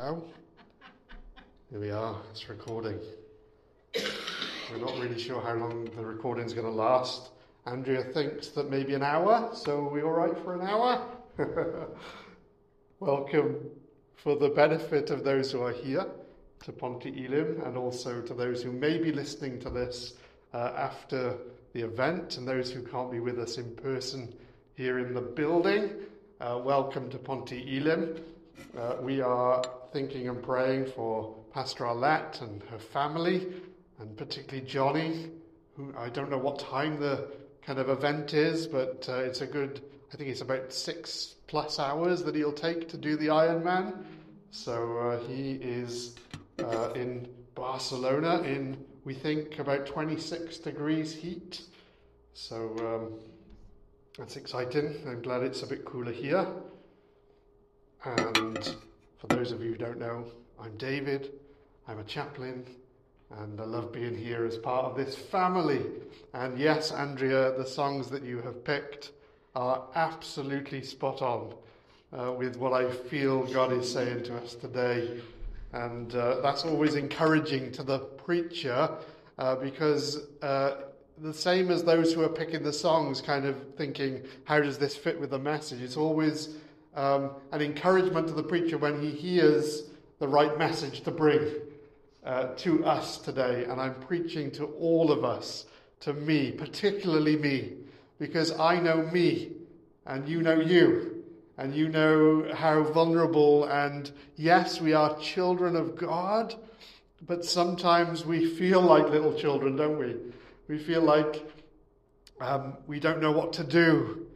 Now, here we are, it's recording. We're not really sure how long the recording's going to last. Andrea thinks that maybe an hour, so are we all right for an hour? Welcome for the benefit of those who are here to Ponte Elim and also to those who may be listening to this uh, after the event and those who can't be with us in person here in the building. Uh, welcome to Ponte Elim. Uh, we are thinking and praying for Pastor Arlette and her family, and particularly Johnny, who I don't know what time the kind of event is, but uh, it's a good, I think it's about six plus hours that he'll take to do the Ironman. So uh, he is uh, in Barcelona in, we think, about 26 degrees heat. So um, that's exciting. I'm glad it's a bit cooler here. And for those of you who don't know, I'm David. I'm a chaplain, and I love being here as part of this family. And yes, Andrea, the songs that you have picked are absolutely spot on uh, with what I feel God is saying to us today. And uh, that's always encouraging to the preacher uh, because uh, the same as those who are picking the songs, kind of thinking, how does this fit with the message? It's always um, an encouragement to the preacher when he hears the right message to bring uh, to us today. And I'm preaching to all of us, to me, particularly me, because I know me and you know you. And you know how vulnerable, and yes, we are children of God, but sometimes we feel like little children, don't we? We feel like um, we don't know what to do,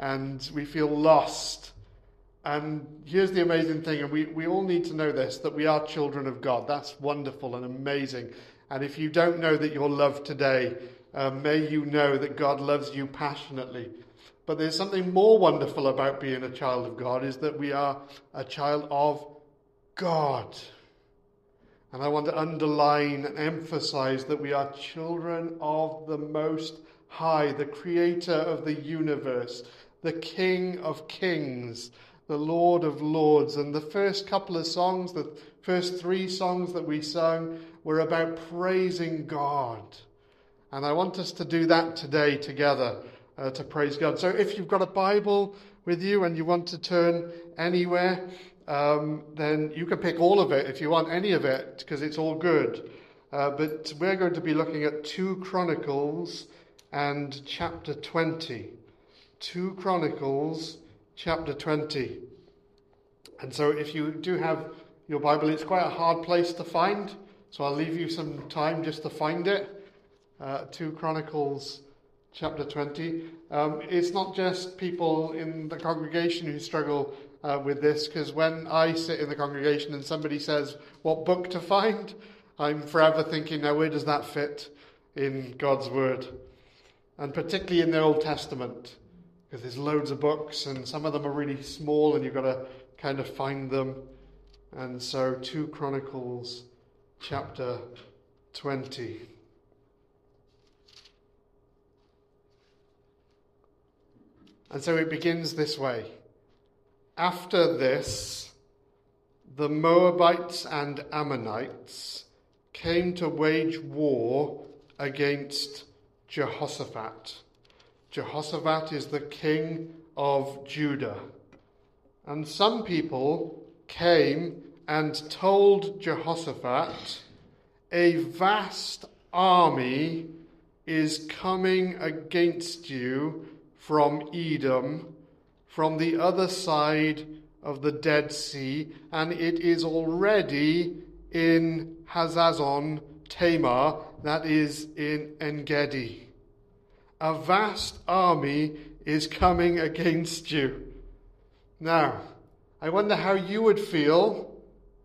and we feel lost. And here's the amazing thing, and we, we all need to know this that we are children of God. That's wonderful and amazing. And if you don't know that you're loved today, uh, may you know that God loves you passionately. But there's something more wonderful about being a child of God is that we are a child of God. And I want to underline and emphasize that we are children of the Most High, the Creator of the universe, the King of Kings the Lord of Lords. And the first couple of songs, the first three songs that we sung, were about praising God. And I want us to do that today together uh, to praise God. So if you've got a Bible with you and you want to turn anywhere, um, then you can pick all of it if you want any of it, because it's all good. Uh, but we're going to be looking at 2 Chronicles and chapter 20. 2 Chronicles chapter 20. And so, if you do have your Bible, it's quite a hard place to find. So, I'll leave you some time just to find it. Uh, 2 Chronicles chapter 20. Um, it's not just people in the congregation who struggle uh, with this, because when I sit in the congregation and somebody says what book to find, I'm forever thinking, now where does that fit in God's Word? And particularly in the Old Testament because there's loads of books and some of them are really small and you've got to kind of find them. And so 2 Chronicles chapter 20. And so it begins this way. After this, the Moabites and Ammonites came to wage war against Jehoshaphat. Jehoshaphat is the king of Judah. And some people came and told Jehoshaphat, A vast army is coming against you from Edom, from the other side of the Dead Sea, and it is already in Hazazon Tamar, that is in Engedi a vast army is coming against you. Now, I wonder how you would feel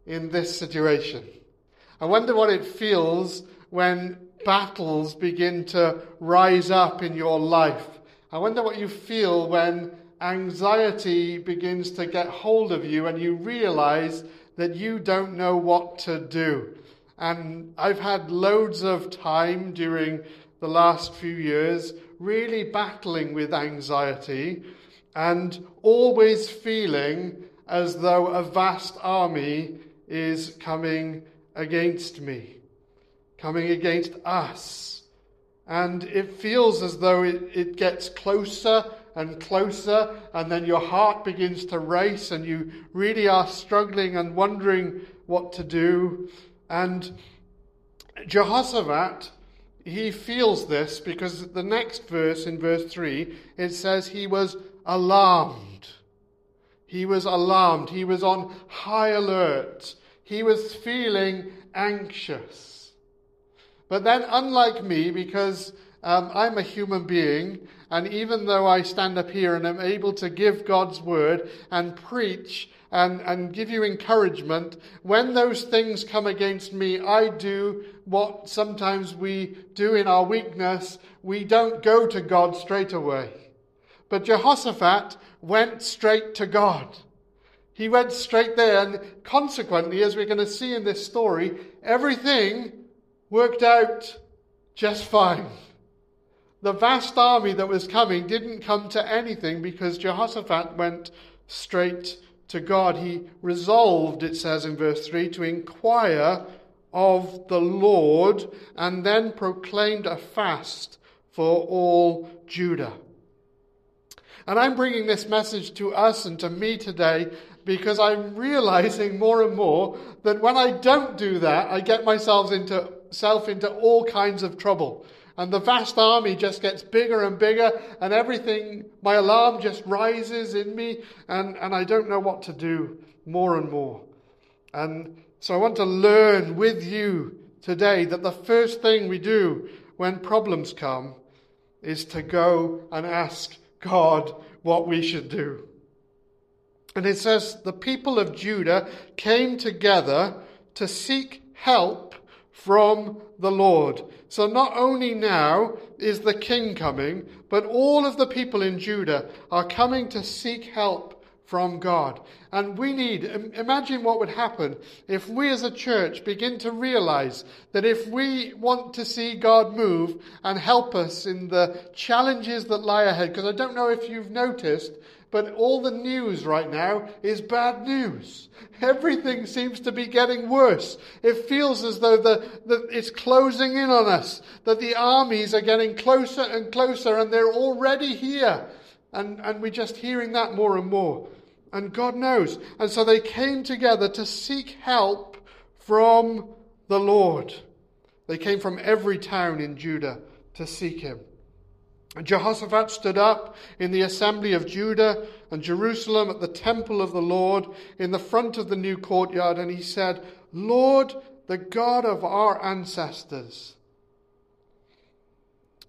in this situation. I wonder what it feels when battles begin to rise up in your life. I wonder what you feel when anxiety begins to get hold of you and you realize that you don't know what to do. And I've had loads of time during the last few years really battling with anxiety and always feeling as though a vast army is coming against me, coming against us. And it feels as though it, it gets closer and closer, and then your heart begins to race, and you really are struggling and wondering what to do. And Jehoshaphat, he feels this because the next verse, in verse 3, it says he was alarmed. He was alarmed. He was on high alert. He was feeling anxious. But then, unlike me, because um, I'm a human being, and even though I stand up here and am able to give God's word and preach and, and give you encouragement, when those things come against me, I do what sometimes we do in our weakness. We don't go to God straight away. But Jehoshaphat went straight to God. He went straight there, and consequently, as we're going to see in this story, everything worked out just fine. The vast army that was coming didn't come to anything because Jehoshaphat went straight to God. He resolved, it says in verse 3, to inquire of the Lord and then proclaimed a fast for all Judah. And I'm bringing this message to us and to me today because I'm realizing more and more that when I don't do that, I get myself into, self into all kinds of trouble. And the vast army just gets bigger and bigger, and everything, my alarm just rises in me, and, and I don't know what to do more and more. And so I want to learn with you today that the first thing we do when problems come is to go and ask God what we should do. And it says, the people of Judah came together to seek help from the Lord. So not only now is the king coming, but all of the people in Judah are coming to seek help from God. And we need, imagine what would happen if we as a church begin to realize that if we want to see God move and help us in the challenges that lie ahead, because I don't know if you've noticed, but all the news right now is bad news. Everything seems to be getting worse. It feels as though the, the, it's closing in on us, that the armies are getting closer and closer, and they're already here. And, and we're just hearing that more and more. And God knows. And so they came together to seek help from the Lord. They came from every town in Judah to seek him. Jehoshaphat stood up in the assembly of Judah and Jerusalem at the temple of the Lord in the front of the new courtyard, and he said, Lord, the God of our ancestors.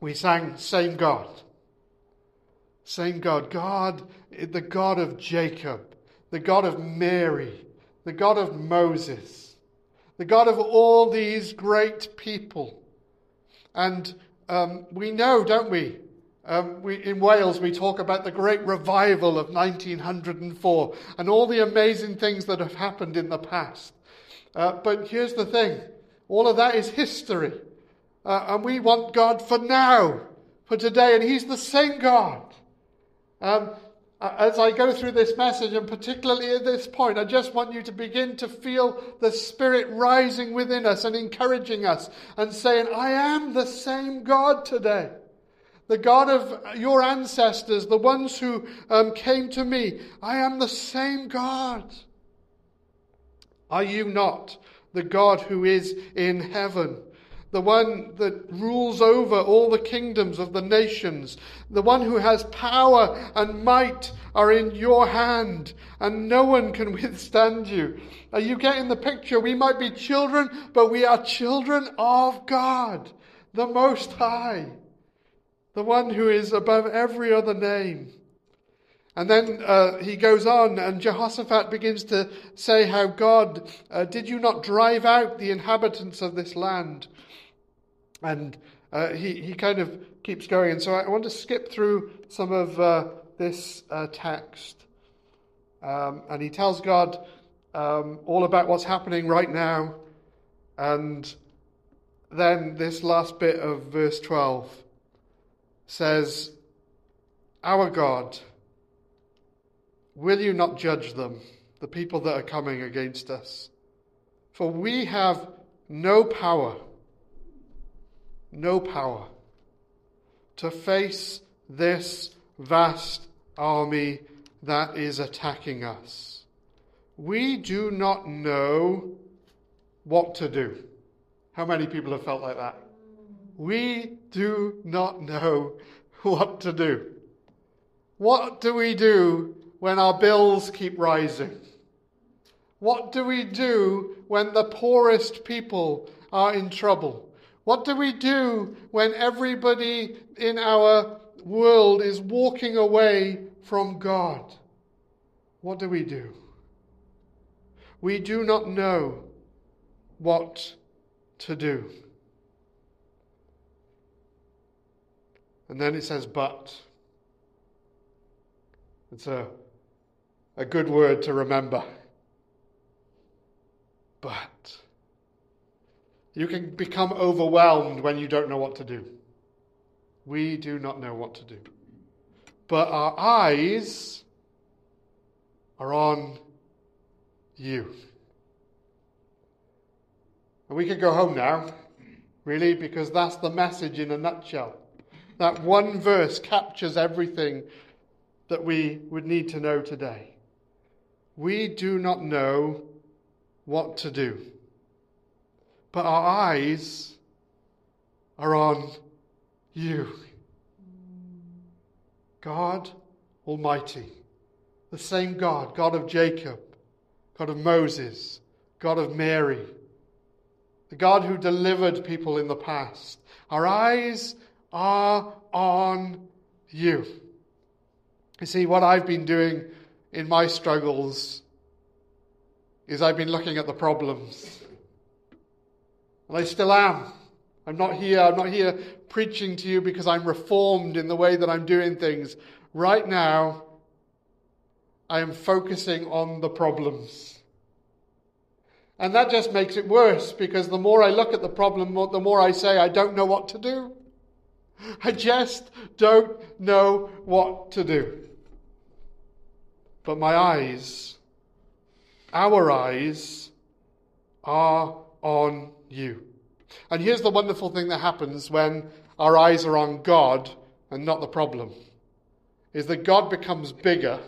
We sang, Same God. Same God. God, the God of Jacob, the God of Mary, the God of Moses, the God of all these great people. And um, we know, don't we, um, we, in Wales, we talk about the great revival of 1904 and all the amazing things that have happened in the past. Uh, but here's the thing all of that is history. Uh, and we want God for now, for today, and He's the same God. Um, as I go through this message, and particularly at this point, I just want you to begin to feel the Spirit rising within us and encouraging us and saying, I am the same God today the God of your ancestors, the ones who um, came to me. I am the same God. Are you not the God who is in heaven? The one that rules over all the kingdoms of the nations, the one who has power and might are in your hand, and no one can withstand you. Are you getting the picture? We might be children, but we are children of God, the Most High the one who is above every other name. And then uh, he goes on, and Jehoshaphat begins to say how God, uh, did you not drive out the inhabitants of this land? And uh, he, he kind of keeps going. And so I want to skip through some of uh, this uh, text. Um, and he tells God um, all about what's happening right now. And then this last bit of verse 12 says, Our God, will you not judge them, the people that are coming against us? For we have no power, no power to face this vast army that is attacking us. We do not know what to do. How many people have felt like that? We do not know what to do. What do we do when our bills keep rising? What do we do when the poorest people are in trouble? What do we do when everybody in our world is walking away from God? What do we do? We do not know what to do. And then it says, but. It's a, a good word to remember. But. You can become overwhelmed when you don't know what to do. We do not know what to do. But our eyes are on you. And we can go home now, really, because that's the message in a nutshell. That one verse captures everything that we would need to know today. We do not know what to do, but our eyes are on you. God Almighty, the same God, God of Jacob, God of Moses, God of Mary, the God who delivered people in the past. Our eyes are on you. You see, what I've been doing in my struggles is I've been looking at the problems. And I still am. I'm not here, I'm not here preaching to you because I'm reformed in the way that I'm doing things. Right now, I am focusing on the problems. And that just makes it worse because the more I look at the problem, the more I say, I don't know what to do. I just don't know what to do. But my eyes, our eyes, are on you. And here's the wonderful thing that happens when our eyes are on God and not the problem is that God becomes bigger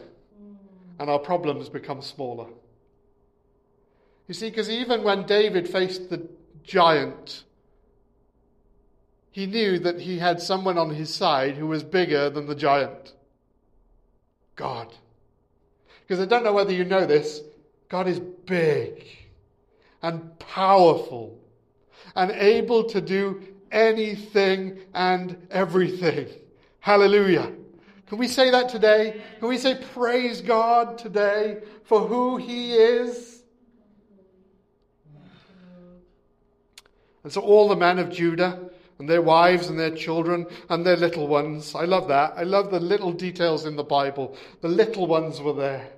and our problems become smaller. You see, because even when David faced the giant, he knew that he had someone on his side who was bigger than the giant God. Because I don't know whether you know this, God is big and powerful and able to do anything and everything. Hallelujah. Can we say that today? Can we say praise God today for who He is? And so all the men of Judah and their wives and their children and their little ones. I love that. I love the little details in the Bible. The little ones were there.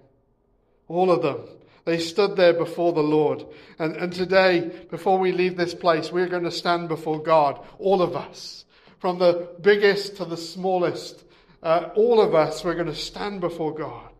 All of them. They stood there before the Lord. And, and today, before we leave this place, we're going to stand before God, all of us, from the biggest to the smallest. Uh, all of us, we're going to stand before God.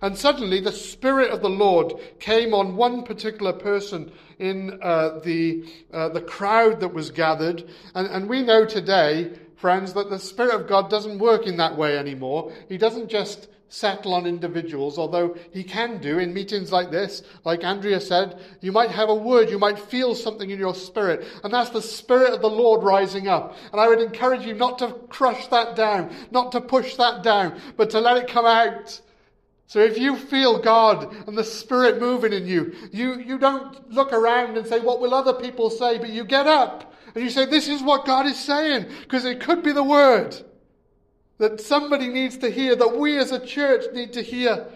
And suddenly the Spirit of the Lord came on one particular person in uh, the, uh, the crowd that was gathered. And, and we know today, friends, that the Spirit of God doesn't work in that way anymore. He doesn't just settle on individuals, although he can do in meetings like this. Like Andrea said, you might have a word, you might feel something in your spirit, and that's the Spirit of the Lord rising up. And I would encourage you not to crush that down, not to push that down, but to let it come out. So if you feel God and the Spirit moving in you, you, you don't look around and say, what will other people say? But you get up and you say, this is what God is saying, because it could be the word that somebody needs to hear, that we as a church need to hear.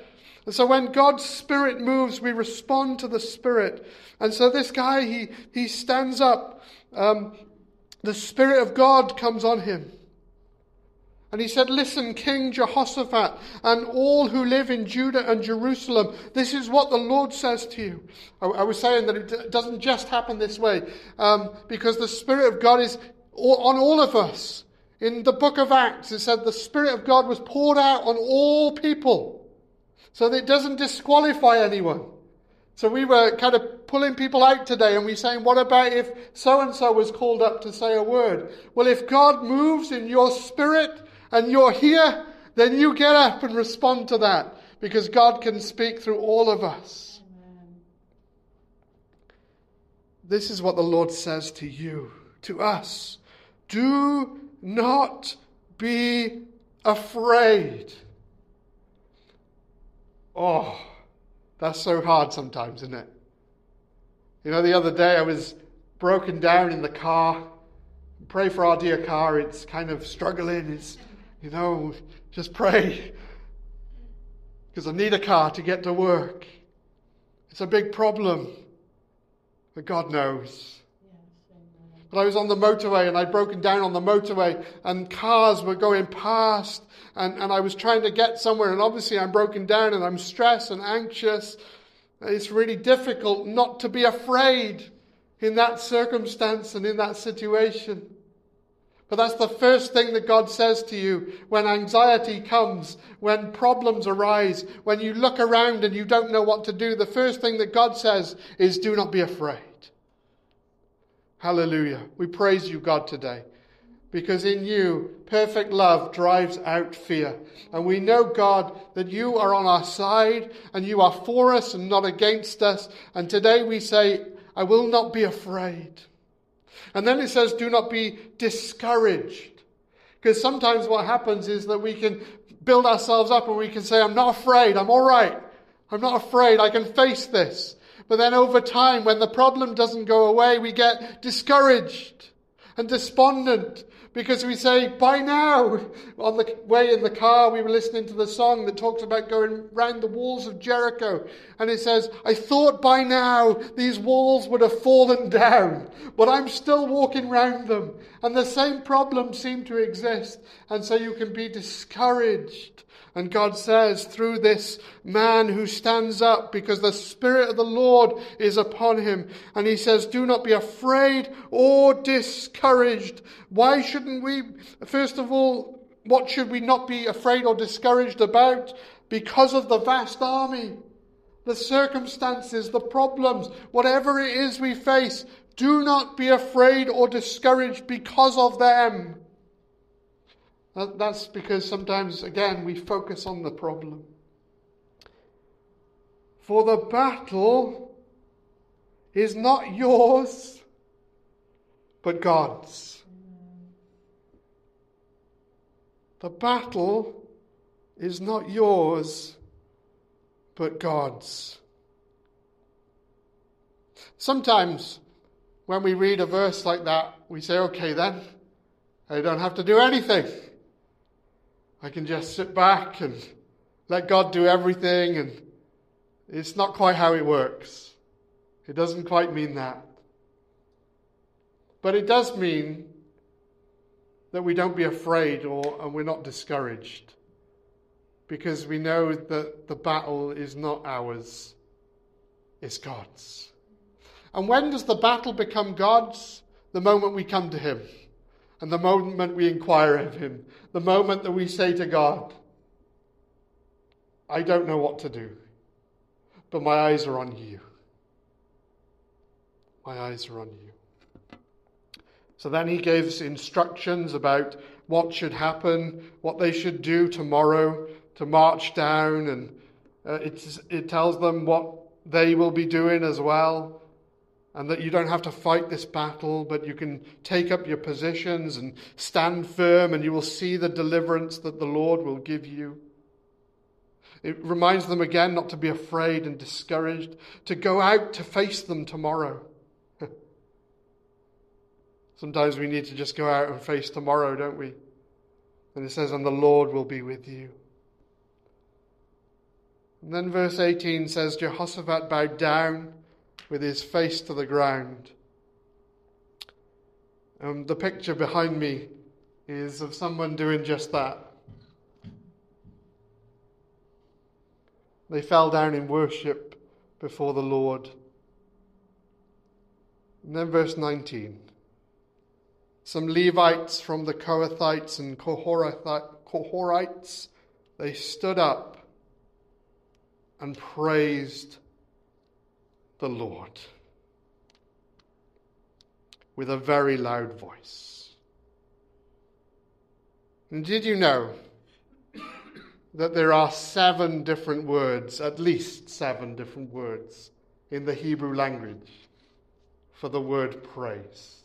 And so when God's Spirit moves, we respond to the Spirit. And so this guy, he, he stands up. Um, the Spirit of God comes on him. And he said, Listen, King Jehoshaphat, and all who live in Judah and Jerusalem, this is what the Lord says to you. I, I was saying that it doesn't just happen this way, um, because the Spirit of God is on all of us. In the book of Acts, it said the Spirit of God was poured out on all people. So that it doesn't disqualify anyone. So we were kind of pulling people out today and we saying, what about if so and so was called up to say a word? Well, if God moves in your spirit and you're here, then you get up and respond to that because God can speak through all of us. Amen. This is what the Lord says to you, to us. Do not be afraid. Oh, that's so hard sometimes, isn't it? You know, the other day I was broken down in the car. Pray for our dear car. It's kind of struggling. It's, you know, just pray. Because I need a car to get to work. It's a big problem. But God knows. But I was on the motorway and I'd broken down on the motorway and cars were going past and, and I was trying to get somewhere and obviously I'm broken down and I'm stressed and anxious. It's really difficult not to be afraid in that circumstance and in that situation. But that's the first thing that God says to you when anxiety comes, when problems arise, when you look around and you don't know what to do. The first thing that God says is, do not be afraid. Hallelujah. We praise you, God, today. Because in you, perfect love drives out fear. And we know, God, that you are on our side and you are for us and not against us. And today we say, I will not be afraid. And then it says, do not be discouraged. Because sometimes what happens is that we can build ourselves up and we can say, I'm not afraid, I'm all right. I'm not afraid, I can face this. But then over time, when the problem doesn't go away, we get discouraged and despondent because we say, by now, on the way in the car, we were listening to the song that talks about going round the walls of Jericho. And it says, I thought by now these walls would have fallen down, but I'm still walking round them. And the same problems seem to exist. And so you can be discouraged and God says, through this man who stands up, because the Spirit of the Lord is upon him, and he says, Do not be afraid or discouraged. Why shouldn't we, first of all, what should we not be afraid or discouraged about? Because of the vast army, the circumstances, the problems, whatever it is we face, do not be afraid or discouraged because of them. That's because sometimes, again, we focus on the problem. For the battle is not yours, but God's. The battle is not yours, but God's. Sometimes when we read a verse like that, we say, okay, then, I don't have to do anything. I can just sit back and let God do everything, and it's not quite how it works. It doesn't quite mean that. But it does mean that we don't be afraid or and we're not discouraged because we know that the battle is not ours, it's God's. And when does the battle become God's? The moment we come to Him. And the moment we inquire of Him, the moment that we say to God, I don't know what to do, but my eyes are on you. My eyes are on you. So then he gives instructions about what should happen, what they should do tomorrow to march down, and uh, it tells them what they will be doing as well and that you don't have to fight this battle, but you can take up your positions and stand firm, and you will see the deliverance that the Lord will give you. It reminds them again not to be afraid and discouraged, to go out to face them tomorrow. Sometimes we need to just go out and face tomorrow, don't we? And it says, and the Lord will be with you. And then verse 18 says, Jehoshaphat bowed down with his face to the ground. Um, the picture behind me is of someone doing just that. They fell down in worship before the Lord. And then verse 19. Some Levites from the Kohathites and Korahites, they stood up and praised the Lord with a very loud voice. And did you know that there are seven different words, at least seven different words, in the Hebrew language for the word praise?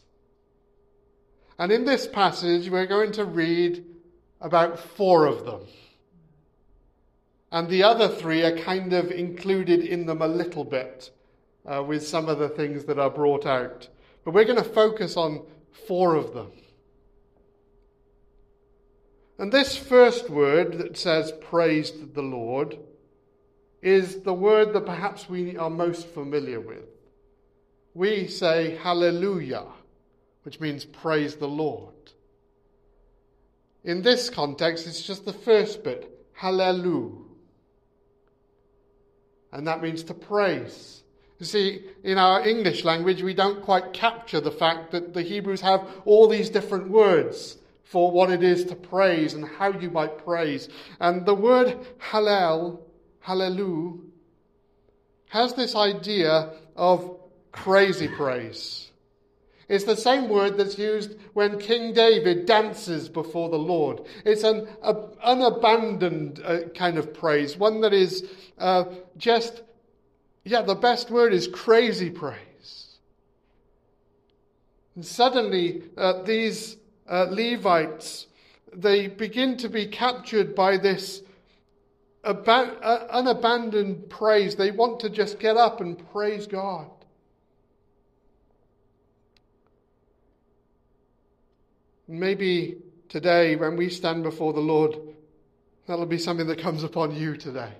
And in this passage, we're going to read about four of them. And the other three are kind of included in them a little bit uh, with some of the things that are brought out. But we're going to focus on four of them. And this first word that says praised the Lord is the word that perhaps we are most familiar with. We say hallelujah, which means praise the Lord. In this context, it's just the first bit, hallelujah. And that means to praise. You see, in our English language, we don't quite capture the fact that the Hebrews have all these different words for what it is to praise and how you might praise. And the word hallel, hallelujah, has this idea of crazy praise. It's the same word that's used when King David dances before the Lord. It's an a, unabandoned uh, kind of praise, one that is uh, just, yeah, the best word is crazy praise. And suddenly, uh, these uh, Levites, they begin to be captured by this uh, unabandoned praise. They want to just get up and praise God. Maybe today, when we stand before the Lord, that'll be something that comes upon you today.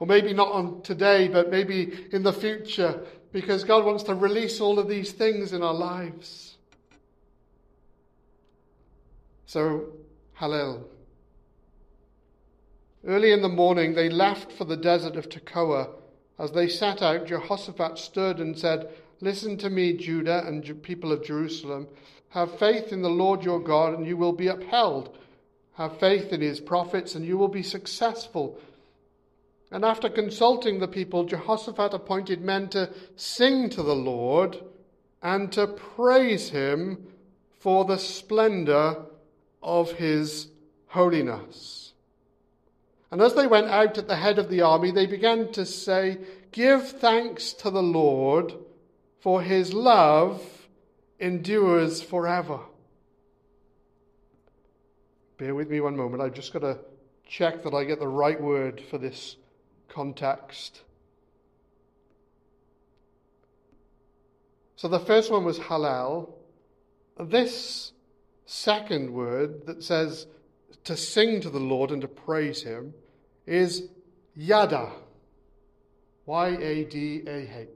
Or maybe not on today, but maybe in the future, because God wants to release all of these things in our lives. So, Hallel. Early in the morning, they left for the desert of Tekoa. As they set out, Jehoshaphat stood and said, Listen to me, Judah and people of Jerusalem. Have faith in the Lord your God, and you will be upheld. Have faith in his prophets, and you will be successful. And after consulting the people, Jehoshaphat appointed men to sing to the Lord and to praise him for the splendor of his holiness. And as they went out at the head of the army, they began to say, Give thanks to the Lord, for his love endures forever. Bear with me one moment. I've just got to check that I get the right word for this context. So the first one was halal. This second word that says to sing to the Lord and to praise Him is yada. Y A D A H.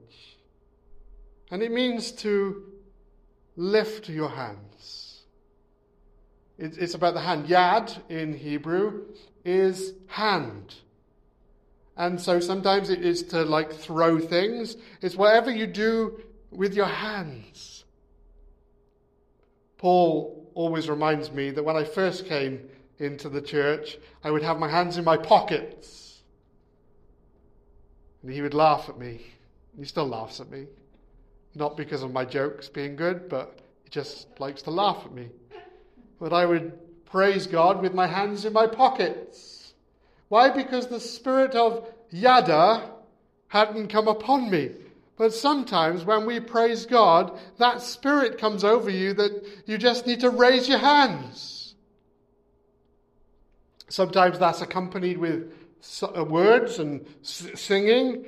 And it means to lift your hands. It's about the hand. Yad in Hebrew is hand. And so sometimes it is to like throw things. It's whatever you do with your hands. Paul always reminds me that when I first came into the church, I would have my hands in my pockets. And he would laugh at me. He still laughs at me. Not because of my jokes being good, but he just likes to laugh at me. But I would praise God with my hands in my pockets. Why? Because the spirit of yada hadn't come upon me. But sometimes when we praise God, that spirit comes over you that you just need to raise your hands. Sometimes that's accompanied with uh, words and singing.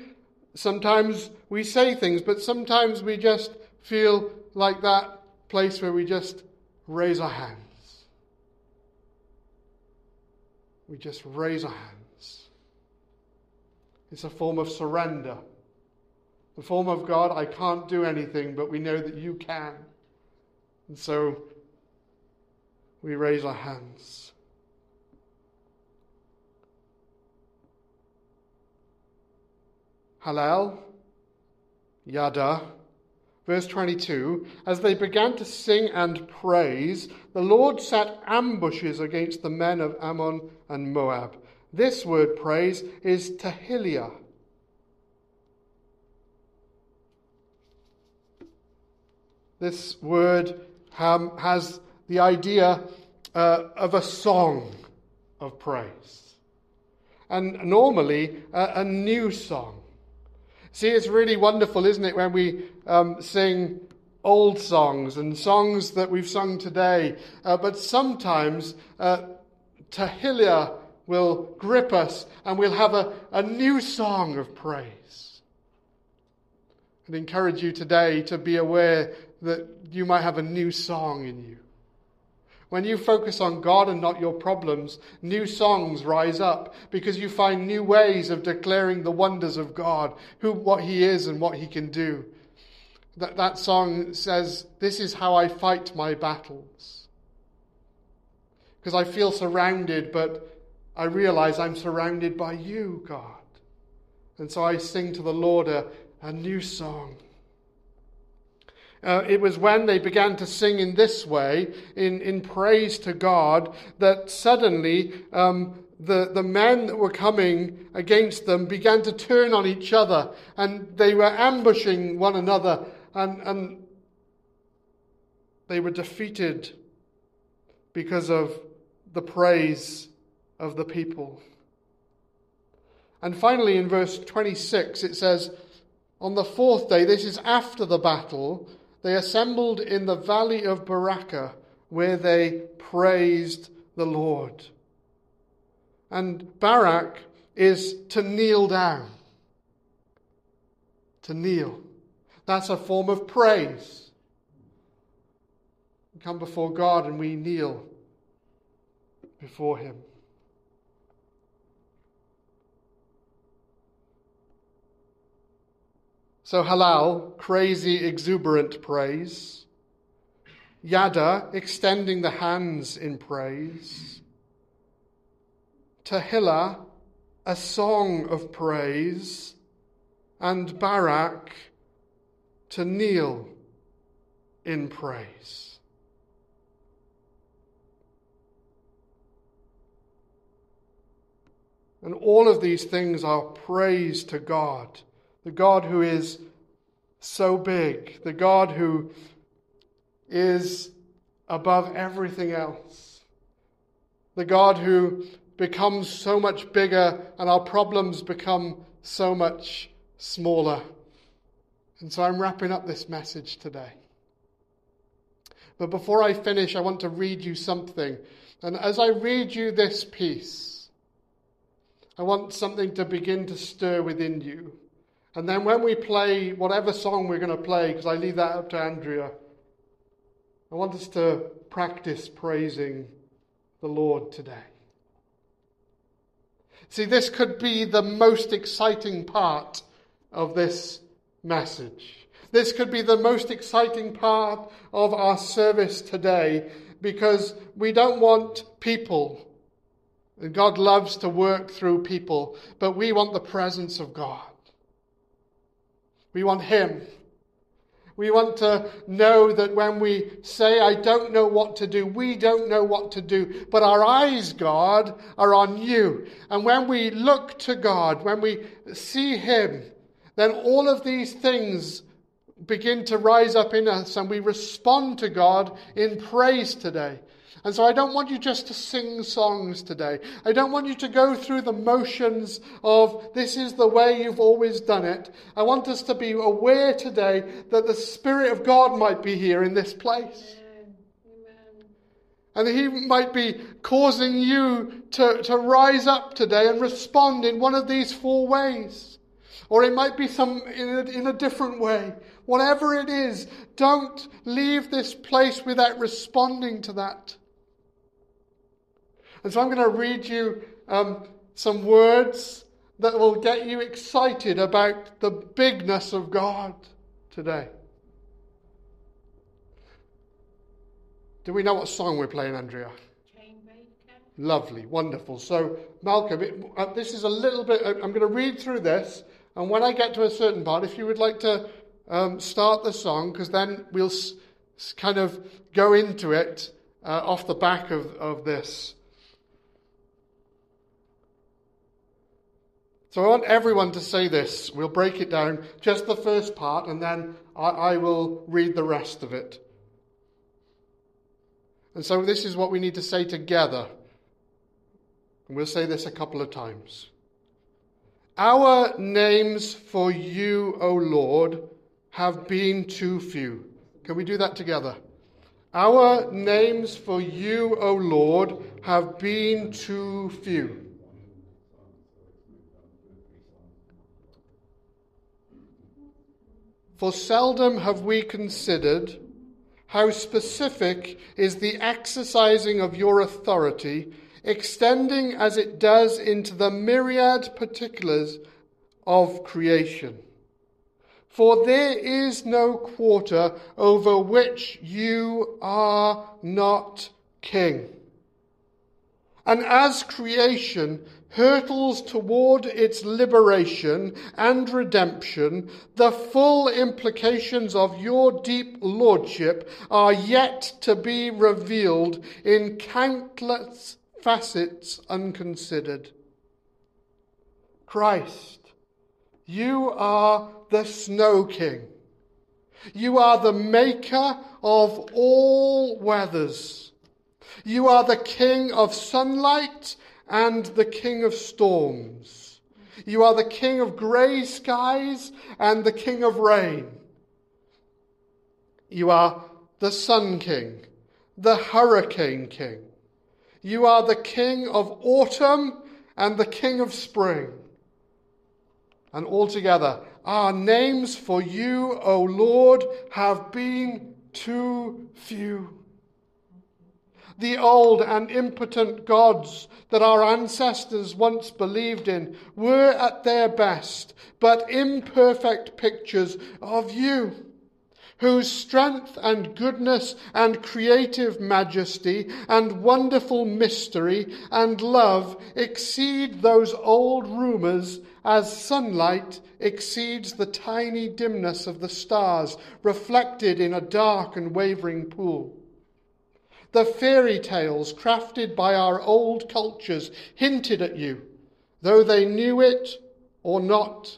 Sometimes we say things, but sometimes we just feel like that place where we just raise our hands. We just raise our hands. It's a form of surrender. The form of God, I can't do anything, but we know that you can. And so we raise our hands. Hallel, Yada. Verse 22 As they began to sing and praise, the Lord set ambushes against the men of Ammon and Moab. This word praise is tehillah. This word um, has the idea uh, of a song of praise. And normally, uh, a new song. See, it's really wonderful, isn't it, when we um, sing old songs and songs that we've sung today. Uh, but sometimes uh, will grip us and we'll have a, a new song of praise. I'd encourage you today to be aware that you might have a new song in you. When you focus on God and not your problems, new songs rise up because you find new ways of declaring the wonders of God, who, what He is and what He can do. That, that song says, This is how I fight my battles. Because I feel surrounded, but I realize I'm surrounded by you, God. And so I sing to the Lord a, a new song. Uh, it was when they began to sing in this way, in, in praise to God, that suddenly um, the, the men that were coming against them began to turn on each other and they were ambushing one another and, and they were defeated because of the praise of the people. And finally, in verse 26, it says, On the fourth day, this is after the battle, they assembled in the valley of Berachah, where they praised the Lord. And Barak is to kneel down. To kneel. That's a form of praise. We come before God and we kneel before Him. So halal, crazy, exuberant praise. Yada, extending the hands in praise. Tehillah, a song of praise. And Barak, to kneel in praise. And all of these things are praise to God the God who is so big, the God who is above everything else, the God who becomes so much bigger and our problems become so much smaller. And so I'm wrapping up this message today. But before I finish, I want to read you something. And as I read you this piece, I want something to begin to stir within you. And then when we play whatever song we're going to play, because I leave that up to Andrea, I want us to practice praising the Lord today. See, this could be the most exciting part of this message. This could be the most exciting part of our service today because we don't want people. And God loves to work through people, but we want the presence of God. We want Him. We want to know that when we say, I don't know what to do, we don't know what to do. But our eyes, God, are on you. And when we look to God, when we see Him, then all of these things begin to rise up in us and we respond to God in praise today. And so I don't want you just to sing songs today. I don't want you to go through the motions of this is the way you've always done it. I want us to be aware today that the Spirit of God might be here in this place. And He might be causing you to, to rise up today and respond in one of these four ways. Or it might be some in a, in a different way. Whatever it is, don't leave this place without responding to that. And so I'm going to read you um, some words that will get you excited about the bigness of God today. Do we know what song we're playing, Andrea? Lovely, wonderful. So, Malcolm, it, uh, this is a little bit, uh, I'm going to read through this, and when I get to a certain part, if you would like to um, start the song, because then we'll s- kind of go into it uh, off the back of, of this. So I want everyone to say this. We'll break it down, just the first part, and then I, I will read the rest of it. And so this is what we need to say together. And we'll say this a couple of times. Our names for you, O Lord, have been too few. Can we do that together? Our names for you, O Lord, have been too few. For seldom have we considered how specific is the exercising of your authority, extending as it does into the myriad particulars of creation. For there is no quarter over which you are not king. And as creation hurtles toward its liberation and redemption, the full implications of your deep lordship are yet to be revealed in countless facets unconsidered. Christ, you are the Snow King. You are the maker of all weathers. You are the King of sunlight and the King of storms. You are the King of grey skies and the King of rain. You are the Sun King, the Hurricane King. You are the King of autumn and the King of spring. And altogether, our names for you, O Lord, have been too few the old and impotent gods that our ancestors once believed in were at their best but imperfect pictures of you whose strength and goodness and creative majesty and wonderful mystery and love exceed those old rumors as sunlight exceeds the tiny dimness of the stars reflected in a dark and wavering pool. The fairy tales crafted by our old cultures hinted at you, though they knew it or not.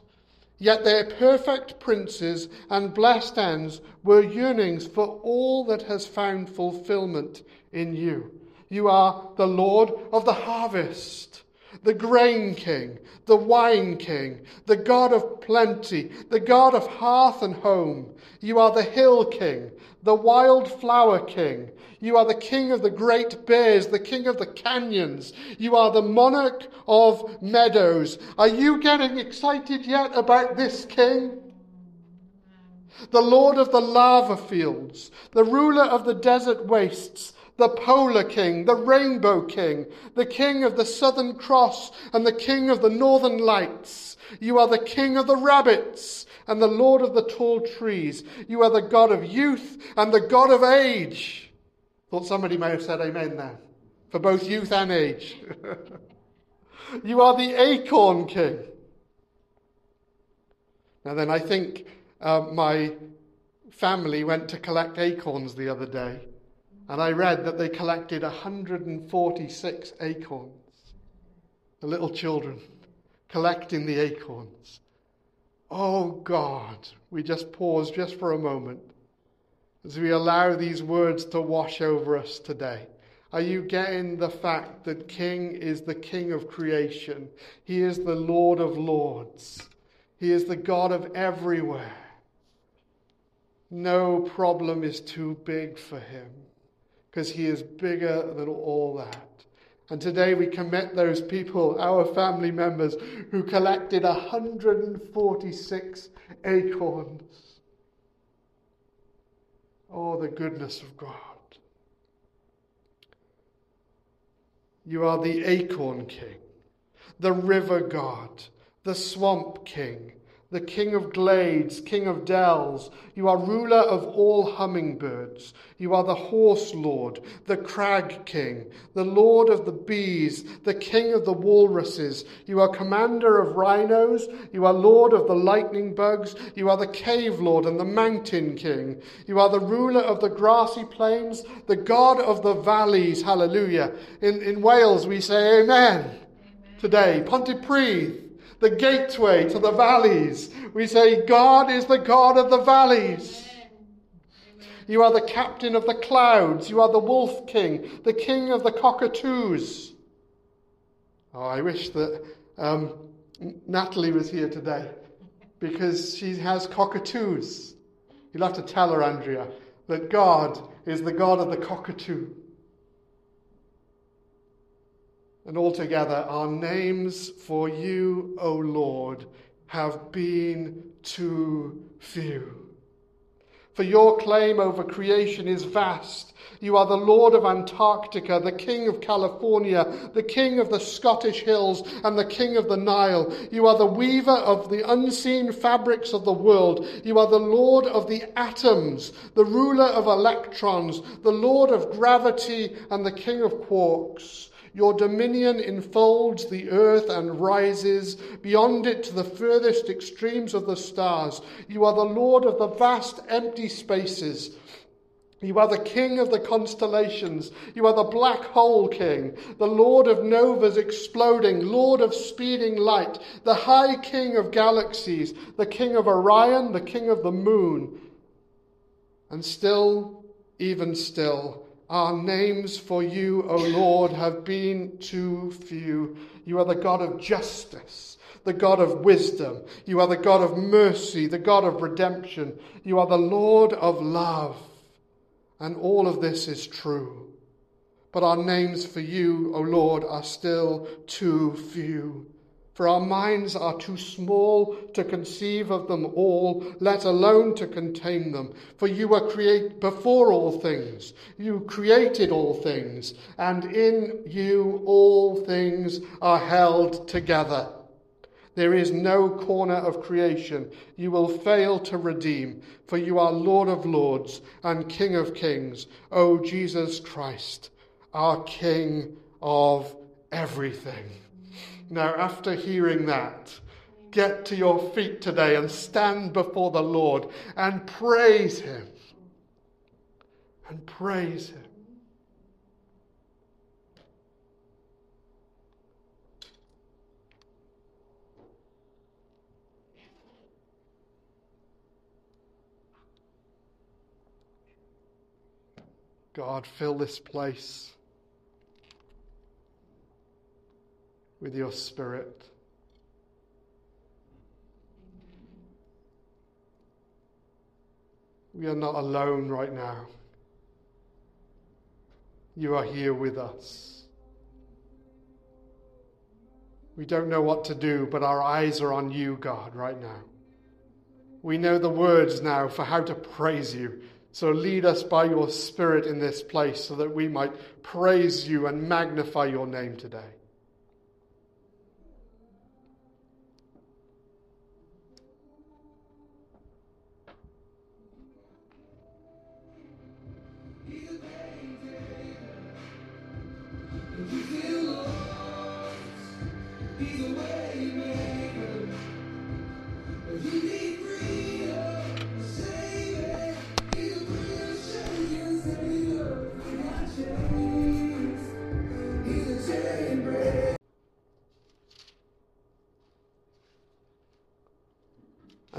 Yet their perfect princes and blessed ends were yearnings for all that has found fulfillment in you. You are the Lord of the harvest, the grain king, the wine king, the God of plenty, the God of hearth and home. You are the hill king, the wildflower king. You are the king of the great bears, the king of the canyons. You are the monarch of meadows. Are you getting excited yet about this king? The lord of the lava fields, the ruler of the desert wastes, the polar king, the rainbow king, the king of the southern cross, and the king of the northern lights. You are the king of the rabbits and the lord of the tall trees. You are the God of youth and the God of age. Thought somebody may have said amen there. For both youth and age. you are the acorn king. Now then, I think uh, my family went to collect acorns the other day, and I read that they collected 146 acorns. The little children collecting the acorns. Oh God, we just pause just for a moment as we allow these words to wash over us today? Are you getting the fact that King is the King of creation? He is the Lord of lords. He is the God of everywhere. No problem is too big for him because he is bigger than all that. And today we commit those people, our family members, who collected 146 acorns Oh, the goodness of God. You are the acorn king, the river god, the swamp king, the king of glades, king of dells. You are ruler of all hummingbirds. You are the horse lord, the crag king, the lord of the bees, the king of the walruses. You are commander of rhinos. You are lord of the lightning bugs. You are the cave lord and the mountain king. You are the ruler of the grassy plains, the god of the valleys. Hallelujah. In, in Wales, we say amen, amen. today. Pontypridd the gateway to the valleys. We say, God is the God of the valleys. You are the captain of the clouds. You are the wolf king, the king of the cockatoos. Oh, I wish that um, Natalie was here today because she has cockatoos. You'll have to tell her, Andrea, that God is the God of the cockatoo. And altogether, our names for you, O Lord, have been too few. For your claim over creation is vast. You are the Lord of Antarctica, the King of California, the King of the Scottish hills, and the King of the Nile. You are the weaver of the unseen fabrics of the world. You are the Lord of the atoms, the ruler of electrons, the Lord of gravity, and the King of quarks. Your dominion enfolds the earth and rises beyond it to the furthest extremes of the stars. You are the Lord of the vast empty spaces. You are the king of the constellations. You are the black hole king, the lord of novas exploding, lord of speeding light, the high king of galaxies, the king of Orion, the king of the moon. And still, even still, our names for you, O Lord, have been too few. You are the God of justice, the God of wisdom. You are the God of mercy, the God of redemption. You are the Lord of love. And all of this is true. But our names for you, O Lord, are still too few for our minds are too small to conceive of them all, let alone to contain them. For you were created before all things, you created all things, and in you all things are held together. There is no corner of creation you will fail to redeem, for you are Lord of lords and King of kings, O Jesus Christ, our King of everything. Now, after hearing that, get to your feet today and stand before the Lord and praise Him. And praise Him. God, fill this place. With your Spirit. We are not alone right now. You are here with us. We don't know what to do, but our eyes are on you, God, right now. We know the words now for how to praise you. So lead us by your Spirit in this place so that we might praise you and magnify your name today.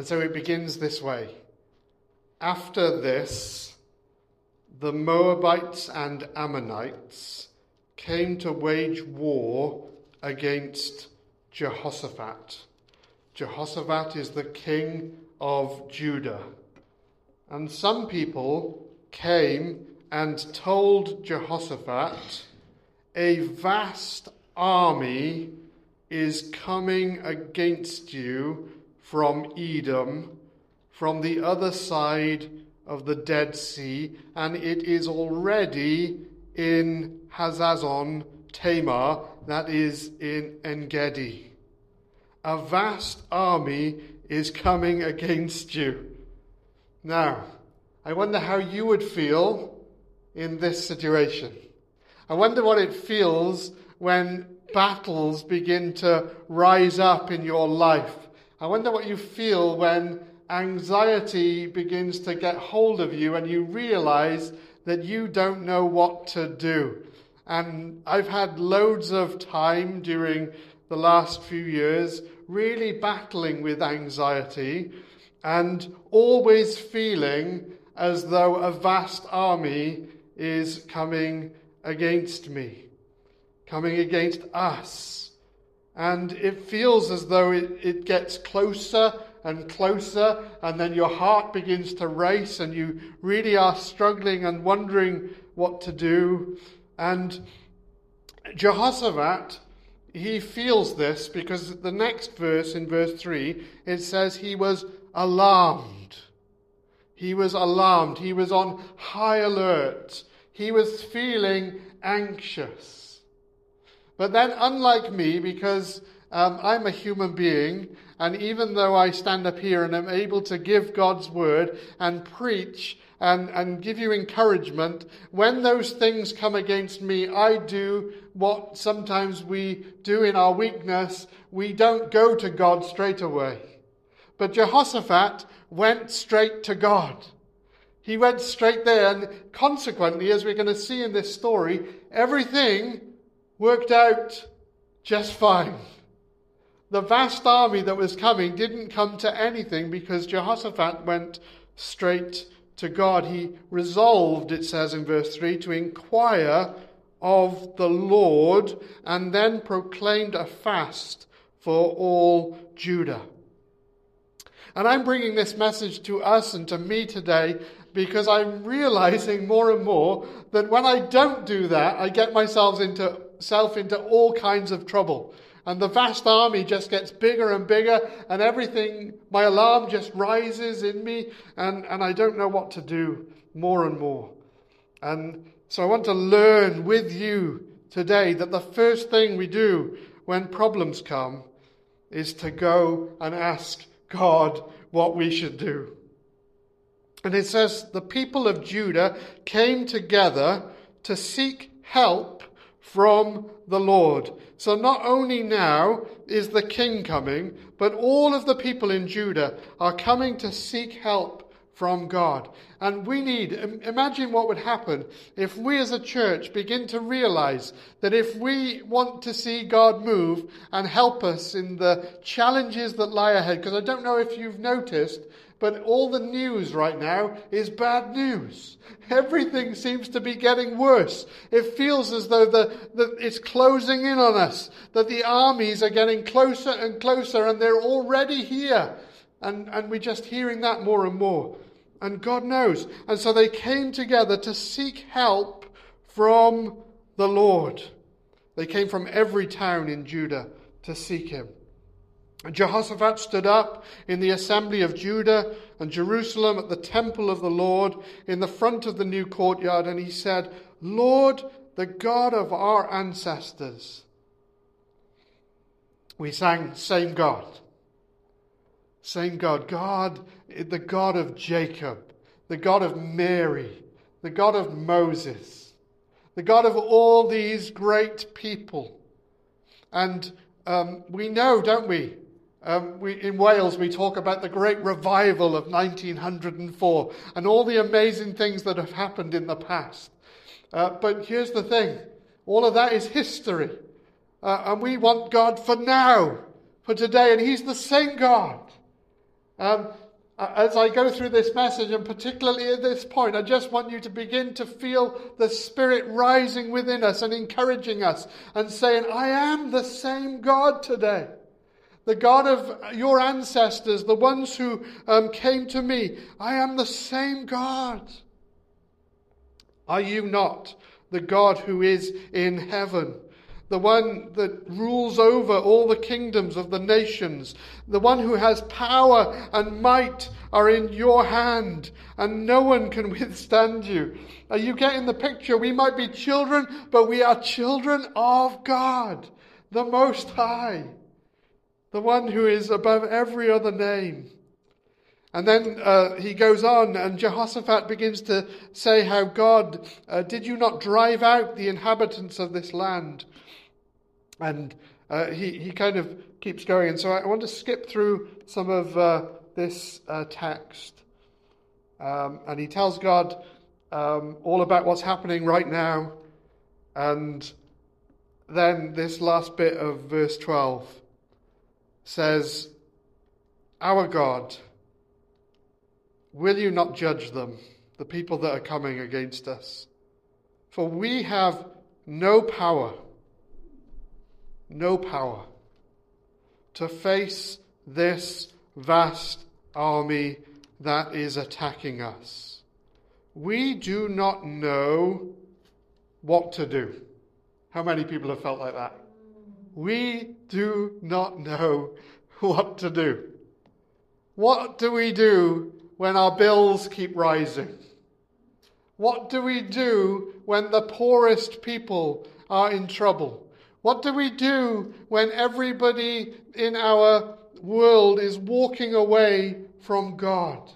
And so it begins this way. After this, the Moabites and Ammonites came to wage war against Jehoshaphat. Jehoshaphat is the king of Judah. And some people came and told Jehoshaphat, A vast army is coming against you from Edom, from the other side of the Dead Sea, and it is already in Hazazon Tamar, that is in Engedi. A vast army is coming against you. Now, I wonder how you would feel in this situation. I wonder what it feels when battles begin to rise up in your life I wonder what you feel when anxiety begins to get hold of you and you realize that you don't know what to do. And I've had loads of time during the last few years really battling with anxiety and always feeling as though a vast army is coming against me, coming against us. And it feels as though it, it gets closer and closer, and then your heart begins to race, and you really are struggling and wondering what to do. And Jehoshaphat, he feels this because the next verse, in verse 3, it says he was alarmed. He was alarmed. He was on high alert. He was feeling anxious. But then, unlike me, because um, I'm a human being, and even though I stand up here and am able to give God's word and preach and, and give you encouragement, when those things come against me, I do what sometimes we do in our weakness. We don't go to God straight away. But Jehoshaphat went straight to God. He went straight there, and consequently, as we're going to see in this story, everything worked out just fine. The vast army that was coming didn't come to anything because Jehoshaphat went straight to God. He resolved, it says in verse 3, to inquire of the Lord and then proclaimed a fast for all Judah. And I'm bringing this message to us and to me today because I'm realizing more and more that when I don't do that, I get myself into, self into all kinds of trouble. And the vast army just gets bigger and bigger, and everything, my alarm just rises in me, and, and I don't know what to do more and more. And so I want to learn with you today that the first thing we do when problems come is to go and ask God what we should do. And it says, the people of Judah came together to seek help from the Lord. So not only now is the king coming, but all of the people in Judah are coming to seek help from God. And we need, imagine what would happen if we as a church begin to realize that if we want to see God move and help us in the challenges that lie ahead, because I don't know if you've noticed, but all the news right now is bad news. Everything seems to be getting worse. It feels as though the, the, it's closing in on us, that the armies are getting closer and closer, and they're already here. And, and we're just hearing that more and more. And God knows. And so they came together to seek help from the Lord. They came from every town in Judah to seek him. Jehoshaphat stood up in the assembly of Judah and Jerusalem at the temple of the Lord in the front of the new courtyard, and he said, Lord, the God of our ancestors. We sang, Same God. Same God. God, the God of Jacob, the God of Mary, the God of Moses, the God of all these great people. And um, we know, don't we, um, we, in Wales, we talk about the great revival of 1904 and all the amazing things that have happened in the past. Uh, but here's the thing all of that is history. Uh, and we want God for now, for today, and He's the same God. Um, as I go through this message, and particularly at this point, I just want you to begin to feel the Spirit rising within us and encouraging us and saying, I am the same God today the God of your ancestors, the ones who um, came to me. I am the same God. Are you not the God who is in heaven? The one that rules over all the kingdoms of the nations, the one who has power and might are in your hand, and no one can withstand you. Are you getting the picture? We might be children, but we are children of God, the Most High the one who is above every other name. And then uh, he goes on, and Jehoshaphat begins to say how God, uh, did you not drive out the inhabitants of this land? And uh, he, he kind of keeps going. And so I want to skip through some of uh, this uh, text. Um, and he tells God um, all about what's happening right now. And then this last bit of verse 12 says, Our God, will you not judge them, the people that are coming against us? For we have no power, no power to face this vast army that is attacking us. We do not know what to do. How many people have felt like that? We do not know what to do. What do we do when our bills keep rising? What do we do when the poorest people are in trouble? What do we do when everybody in our world is walking away from God?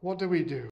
What do we do?